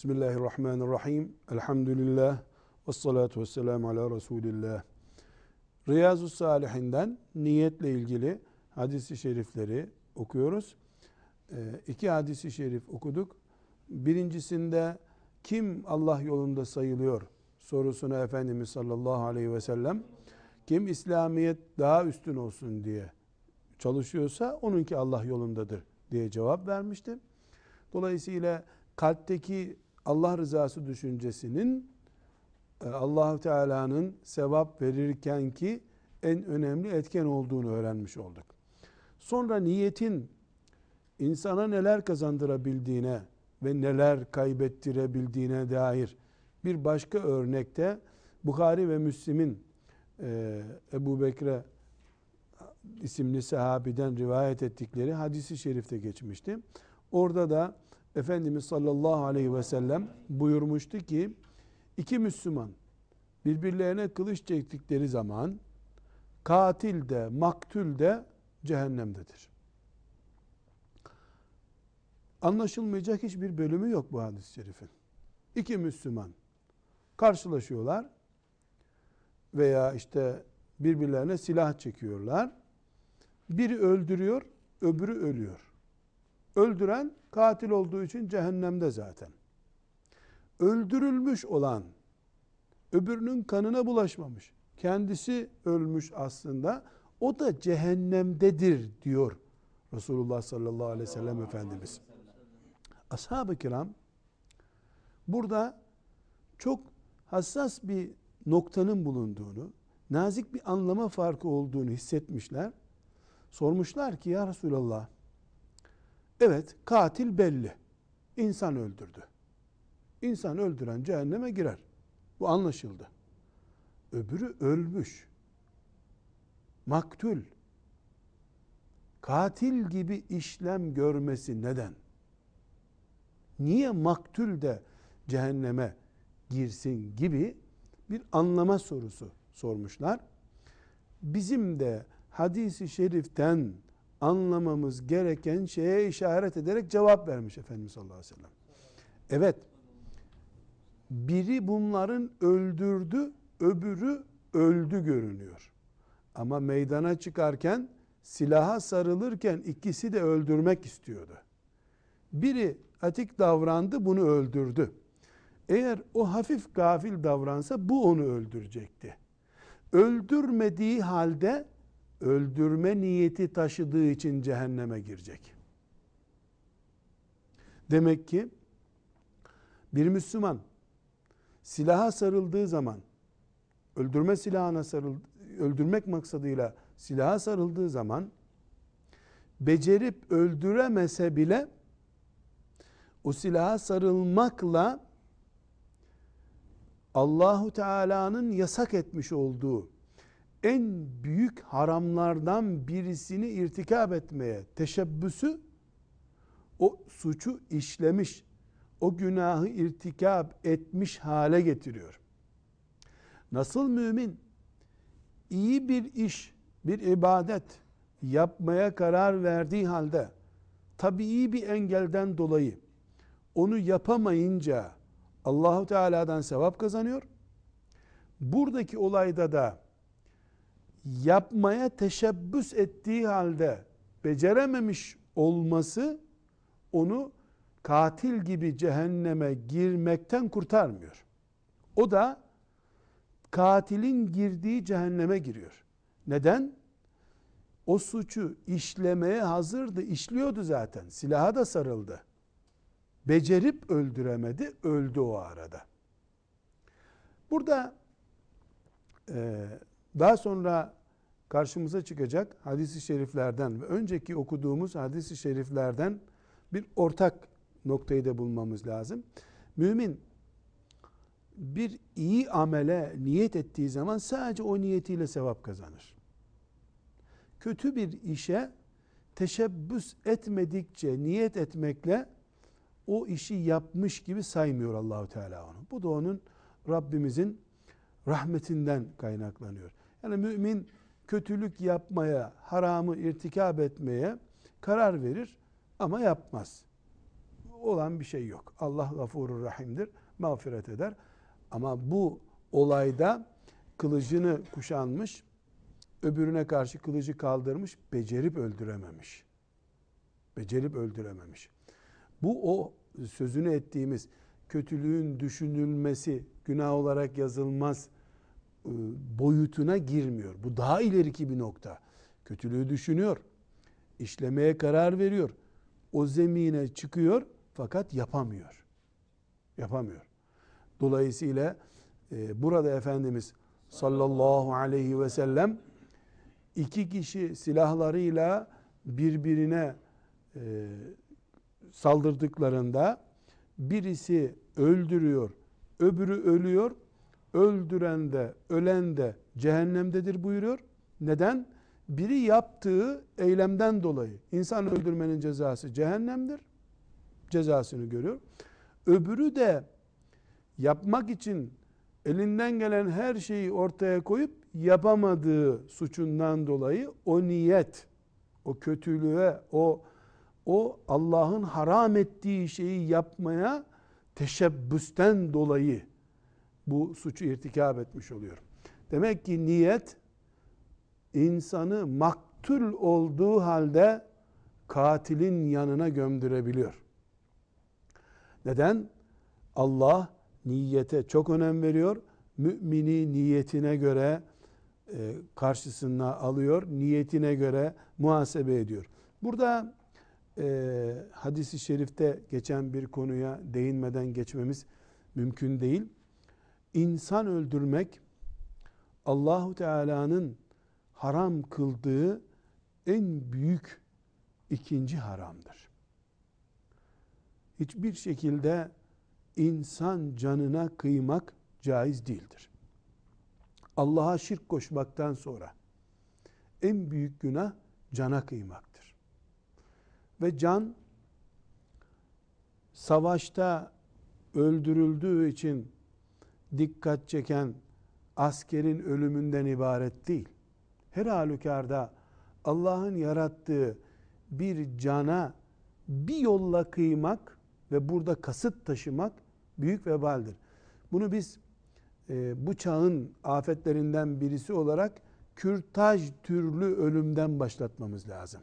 Bismillahirrahmanirrahim. Elhamdülillah. Ve salatu ve selamu ala Resulillah. Riyazu Salihinden niyetle ilgili hadisi şerifleri okuyoruz. Ee, iki hadisi şerif okuduk. Birincisinde kim Allah yolunda sayılıyor sorusuna Efendimiz sallallahu aleyhi ve sellem kim İslamiyet daha üstün olsun diye çalışıyorsa onunki Allah yolundadır diye cevap vermişti. Dolayısıyla kalpteki Allah rızası düşüncesinin e, Allahu Teala'nın sevap verirken ki en önemli etken olduğunu öğrenmiş olduk. Sonra niyetin insana neler kazandırabildiğine ve neler kaybettirebildiğine dair bir başka örnekte Bukhari ve Müslim'in e, Ebu Bekre isimli sahabiden rivayet ettikleri hadisi şerifte geçmişti. Orada da Efendimiz sallallahu aleyhi ve sellem buyurmuştu ki iki Müslüman birbirlerine kılıç çektikleri zaman katil de maktul de cehennemdedir. Anlaşılmayacak hiçbir bölümü yok bu hadis-i şerifin. İki Müslüman karşılaşıyorlar veya işte birbirlerine silah çekiyorlar. Biri öldürüyor, öbürü ölüyor. Öldüren katil olduğu için cehennemde zaten. Öldürülmüş olan öbürünün kanına bulaşmamış. Kendisi ölmüş aslında. O da cehennemdedir diyor Resulullah sallallahu aleyhi ve sellem Efendimiz. Ashab-ı kiram burada çok hassas bir noktanın bulunduğunu, nazik bir anlama farkı olduğunu hissetmişler. Sormuşlar ki ya Resulallah Evet katil belli. İnsan öldürdü. İnsan öldüren cehenneme girer. Bu anlaşıldı. Öbürü ölmüş. Maktul. Katil gibi işlem görmesi neden? Niye maktul de cehenneme girsin gibi bir anlama sorusu sormuşlar. Bizim de hadisi şeriften anlamamız gereken şeye işaret ederek cevap vermiş Efendimiz sallallahu aleyhi ve sellem. Evet, biri bunların öldürdü, öbürü öldü görünüyor. Ama meydana çıkarken silaha sarılırken ikisi de öldürmek istiyordu. Biri atik davrandı, bunu öldürdü. Eğer o hafif gafil davransa bu onu öldürecekti. Öldürmediği halde öldürme niyeti taşıdığı için cehenneme girecek. Demek ki bir Müslüman silaha sarıldığı zaman öldürme silahına sarıl öldürmek maksadıyla silaha sarıldığı zaman becerip öldüremese bile o silaha sarılmakla Allahu Teala'nın yasak etmiş olduğu en büyük haramlardan birisini irtikab etmeye teşebbüsü o suçu işlemiş, o günahı irtikab etmiş hale getiriyor. Nasıl mümin iyi bir iş, bir ibadet yapmaya karar verdiği halde tabii bir engelden dolayı onu yapamayınca Allahu Teala'dan sevap kazanıyor. Buradaki olayda da yapmaya teşebbüs ettiği halde becerememiş olması onu katil gibi cehenneme girmekten kurtarmıyor. O da katilin girdiği cehenneme giriyor. Neden? O suçu işlemeye hazırdı, işliyordu zaten. Silaha da sarıldı. Becerip öldüremedi, öldü o arada. Burada e, daha sonra karşımıza çıkacak hadisi şeriflerden ve önceki okuduğumuz hadisi şeriflerden bir ortak noktayı da bulmamız lazım. Mümin bir iyi amele niyet ettiği zaman sadece o niyetiyle sevap kazanır. Kötü bir işe teşebbüs etmedikçe niyet etmekle o işi yapmış gibi saymıyor Allahu Teala onu. Bu da onun Rabbimizin rahmetinden kaynaklanıyor. Yani mümin kötülük yapmaya, haramı irtikab etmeye karar verir ama yapmaz. Olan bir şey yok. Allah gafurur rahimdir, mağfiret eder. Ama bu olayda kılıcını kuşanmış, öbürüne karşı kılıcı kaldırmış, becerip öldürememiş. Becerip öldürememiş. Bu o sözünü ettiğimiz kötülüğün düşünülmesi günah olarak yazılmaz e, boyutuna girmiyor. Bu daha ileriki bir nokta. Kötülüğü düşünüyor. işlemeye karar veriyor. O zemine çıkıyor fakat yapamıyor. Yapamıyor. Dolayısıyla e, burada Efendimiz sallallahu aleyhi ve sellem iki kişi silahlarıyla birbirine e, saldırdıklarında birisi öldürüyor, öbürü ölüyor. Öldüren de ölen de cehennemdedir buyuruyor. Neden? Biri yaptığı eylemden dolayı insan öldürmenin cezası cehennemdir. Cezasını görüyor. Öbürü de yapmak için elinden gelen her şeyi ortaya koyup yapamadığı suçundan dolayı o niyet, o kötülüğe, o o Allah'ın haram ettiği şeyi yapmaya teşebbüsten dolayı bu suçu irtikab etmiş oluyor. Demek ki niyet insanı maktul olduğu halde katilin yanına gömdürebiliyor. Neden? Allah niyete çok önem veriyor. Mümini niyetine göre e, karşısına alıyor. Niyetine göre muhasebe ediyor. Burada e, hadisi şerifte geçen bir konuya değinmeden geçmemiz mümkün değil. İnsan öldürmek Allahu Teala'nın haram kıldığı en büyük ikinci haramdır. Hiçbir şekilde insan canına kıymak caiz değildir. Allah'a şirk koşmaktan sonra en büyük günah cana kıymaktır. Ve can savaşta öldürüldüğü için dikkat çeken askerin ölümünden ibaret değil. Her halükarda Allah'ın yarattığı bir cana bir yolla kıymak ve burada kasıt taşımak büyük vebaldir. Bunu biz e, bu çağın afetlerinden birisi olarak kürtaj türlü ölümden başlatmamız lazım.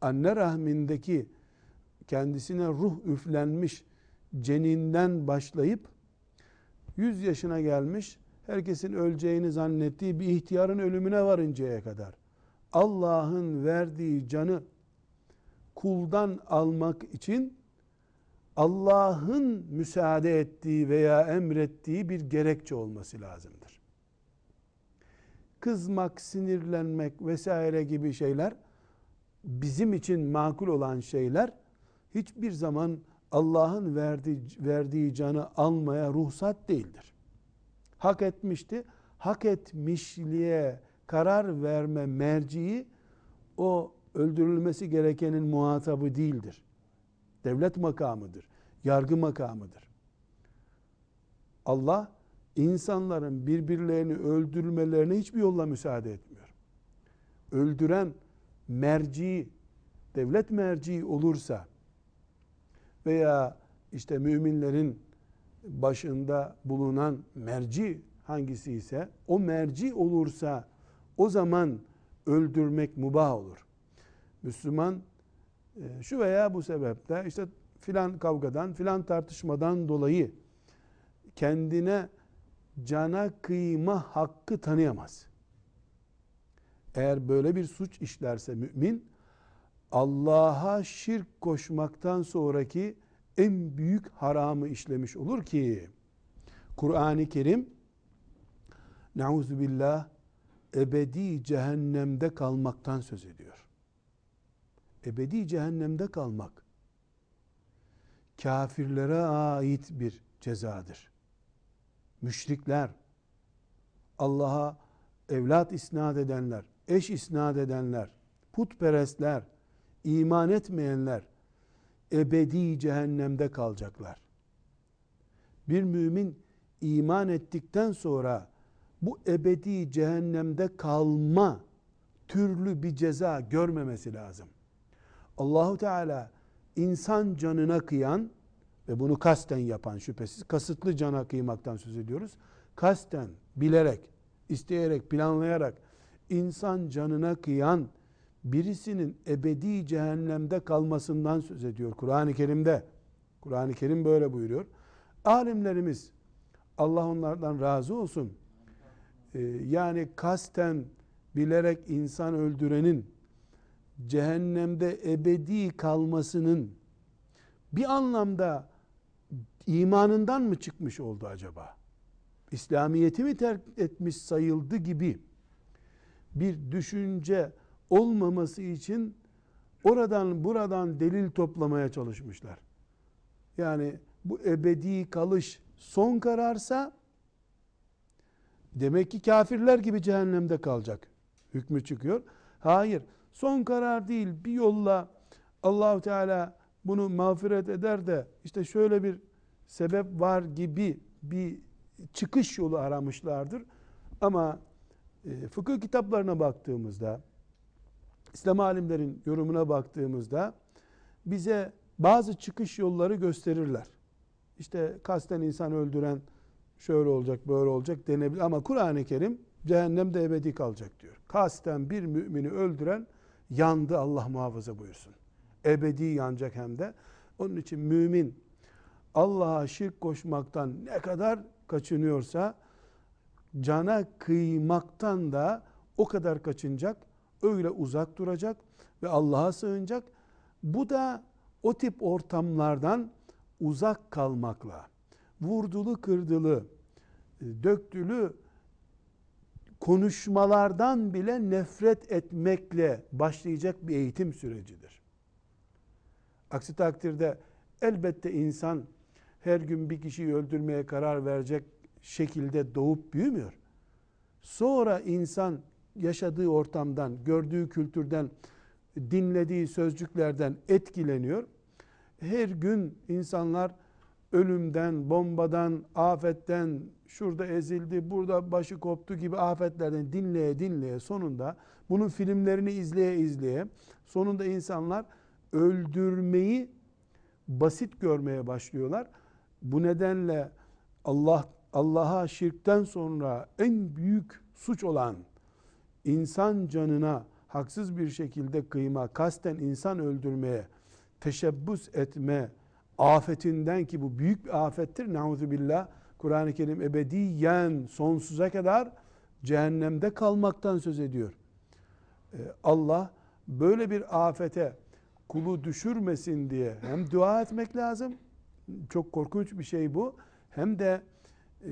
Anne rahmindeki kendisine ruh üflenmiş ceninden başlayıp 100 yaşına gelmiş herkesin öleceğini zannettiği bir ihtiyarın ölümüne varıncaya kadar Allah'ın verdiği canı kuldan almak için Allah'ın müsaade ettiği veya emrettiği bir gerekçe olması lazımdır. Kızmak, sinirlenmek vesaire gibi şeyler bizim için makul olan şeyler hiçbir zaman Allah'ın verdiği, verdiği canı almaya ruhsat değildir. Hak etmişti. Hak etmişliğe karar verme merciği o öldürülmesi gerekenin muhatabı değildir. Devlet makamıdır. Yargı makamıdır. Allah insanların birbirlerini öldürmelerine hiçbir yolla müsaade etmiyor. Öldüren merci, devlet merci olursa veya işte müminlerin başında bulunan merci hangisi ise o merci olursa o zaman öldürmek mubah olur. Müslüman şu veya bu sebeple işte filan kavgadan filan tartışmadan dolayı kendine cana kıyma hakkı tanıyamaz. Eğer böyle bir suç işlerse mümin Allah'a şirk koşmaktan sonraki en büyük haramı işlemiş olur ki Kur'an-ı Kerim nauzu billah ebedi cehennemde kalmaktan söz ediyor. Ebedi cehennemde kalmak kafirlere ait bir cezadır. müşrikler, Allah'a evlat isnat edenler, eş isnat edenler, putperestler, iman etmeyenler ebedi cehennemde kalacaklar. Bir mümin iman ettikten sonra bu ebedi cehennemde kalma türlü bir ceza görmemesi lazım. Allahu Teala insan canına kıyan ve bunu kasten yapan şüphesiz kasıtlı cana kıymaktan söz ediyoruz. Kasten, bilerek, isteyerek, planlayarak insan canına kıyan birisinin ebedi cehennemde kalmasından söz ediyor Kur'an-ı Kerim'de. Kur'an-ı Kerim böyle buyuruyor. Alimlerimiz Allah onlardan razı olsun. Ee, yani kasten bilerek insan öldürenin cehennemde ebedi kalmasının bir anlamda imanından mı çıkmış oldu acaba? İslamiyeti mi terk etmiş sayıldı gibi bir düşünce olmaması için oradan buradan delil toplamaya çalışmışlar. Yani bu ebedi kalış son kararsa demek ki kafirler gibi cehennemde kalacak hükmü çıkıyor. Hayır, son karar değil. Bir yolla Allahu Teala bunu mağfiret eder de işte şöyle bir sebep var gibi bir çıkış yolu aramışlardır. Ama e, fıkıh kitaplarına baktığımızda İslam alimlerin yorumuna baktığımızda bize bazı çıkış yolları gösterirler. İşte kasten insan öldüren şöyle olacak böyle olacak denebilir ama Kur'an-ı Kerim cehennemde ebedi kalacak diyor. Kasten bir mümini öldüren yandı Allah muhafaza buyursun. Ebedi yanacak hem de. Onun için mümin Allah'a şirk koşmaktan ne kadar kaçınıyorsa cana kıymaktan da o kadar kaçınacak, öyle uzak duracak ve Allah'a sığınacak. Bu da o tip ortamlardan uzak kalmakla, vurdulu kırdılı, döktülü konuşmalardan bile nefret etmekle başlayacak bir eğitim sürecidir. Aksi takdirde elbette insan her gün bir kişiyi öldürmeye karar verecek şekilde doğup büyümüyor. Sonra insan yaşadığı ortamdan, gördüğü kültürden, dinlediği sözcüklerden etkileniyor. Her gün insanlar ölümden, bombadan, afetten, şurada ezildi, burada başı koptu gibi afetlerden dinleye dinleye sonunda bunun filmlerini izleye izleye sonunda insanlar öldürmeyi basit görmeye başlıyorlar. Bu nedenle Allah Allah'a şirkten sonra en büyük suç olan insan canına haksız bir şekilde kıyma, kasten insan öldürmeye teşebbüs etme afetinden ki bu büyük bir afettir. Nauzubillah. Kur'an-ı Kerim ebediyen sonsuza kadar cehennemde kalmaktan söz ediyor. Ee, Allah böyle bir afete kulu düşürmesin diye hem dua etmek lazım. Çok korkunç bir şey bu. Hem de e,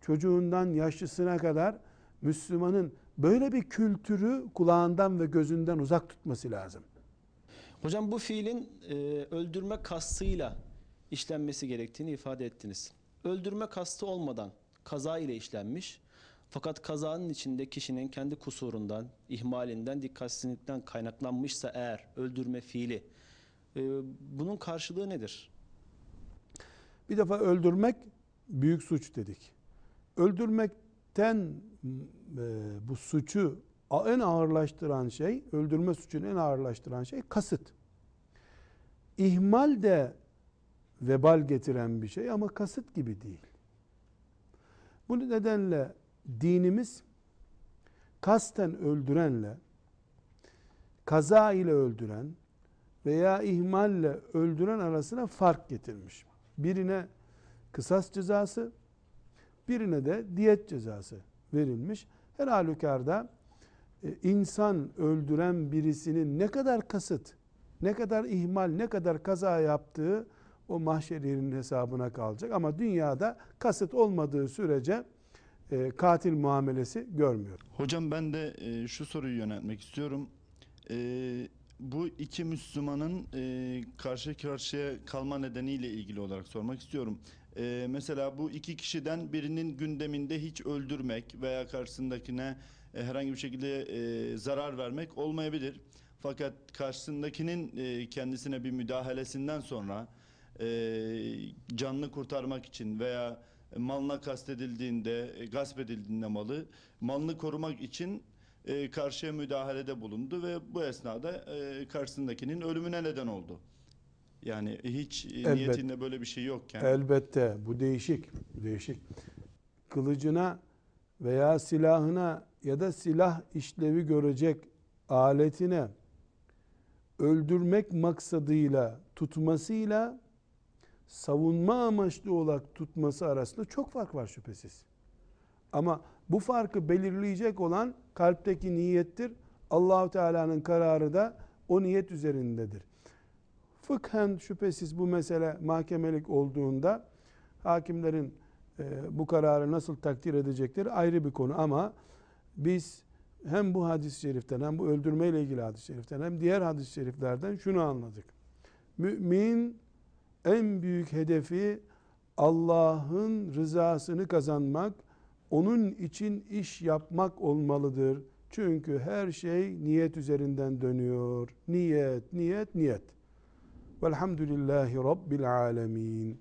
çocuğundan yaşlısına kadar Müslümanın böyle bir kültürü kulağından ve gözünden uzak tutması lazım. Hocam bu fiilin e, öldürme kastıyla işlenmesi gerektiğini ifade ettiniz. Öldürme kastı olmadan kaza ile işlenmiş. Fakat kazanın içinde kişinin kendi kusurundan, ihmalinden, dikkatsizlikten kaynaklanmışsa eğer öldürme fiili e, bunun karşılığı nedir? Bir defa öldürmek büyük suç dedik. Öldürmekten e, bu suçu en ağırlaştıran şey, öldürme suçunu en ağırlaştıran şey kasıt. İhmal de vebal getiren bir şey ama kasıt gibi değil. Bu nedenle dinimiz kasten öldürenle kaza ile öldüren veya ihmalle öldüren arasına fark getirmiş. Birine kısas cezası, birine de diyet cezası verilmiş. Her halükarda insan öldüren birisinin ne kadar kasıt, ne kadar ihmal, ne kadar kaza yaptığı o mahşer yerinin hesabına kalacak. Ama dünyada kasıt olmadığı sürece e, katil muamelesi görmüyor. Hocam ben de e, şu soruyu yöneltmek istiyorum. E, bu iki Müslümanın e, karşı karşıya kalma nedeniyle ilgili olarak sormak istiyorum. Mesela bu iki kişiden birinin gündeminde hiç öldürmek veya karşısındakine e, herhangi bir şekilde e, zarar vermek olmayabilir. Fakat karşısındakinin e, kendisine bir müdahalesinden sonra e, canını kurtarmak için veya malına kastedildiğinde, e, gasp edildiğinde malı, malını korumak için e, karşıya müdahalede bulundu ve bu esnada e, karşısındakinin ölümüne neden oldu. Yani hiç e, Elbet. niyetinde böyle bir şey yokken. Elbette bu değişik. Bu değişik. Kılıcına veya silahına ya da silah işlevi görecek aletine öldürmek maksadıyla tutmasıyla savunma amaçlı olarak tutması arasında çok fark var şüphesiz. Ama bu farkı belirleyecek olan kalpteki niyettir. Allahu Teala'nın kararı da o niyet üzerindedir. Fıkhen şüphesiz bu mesele mahkemelik olduğunda hakimlerin e, bu kararı nasıl takdir edecekleri ayrı bir konu ama biz hem bu hadis-i şeriften hem bu öldürme ile ilgili hadis-i şeriften hem diğer hadis-i şeriflerden şunu anladık. Mümin en büyük hedefi Allah'ın rızasını kazanmak, onun için iş yapmak olmalıdır. Çünkü her şey niyet üzerinden dönüyor. Niyet, niyet, niyet. Velhamdülillahi Rabbil alemin.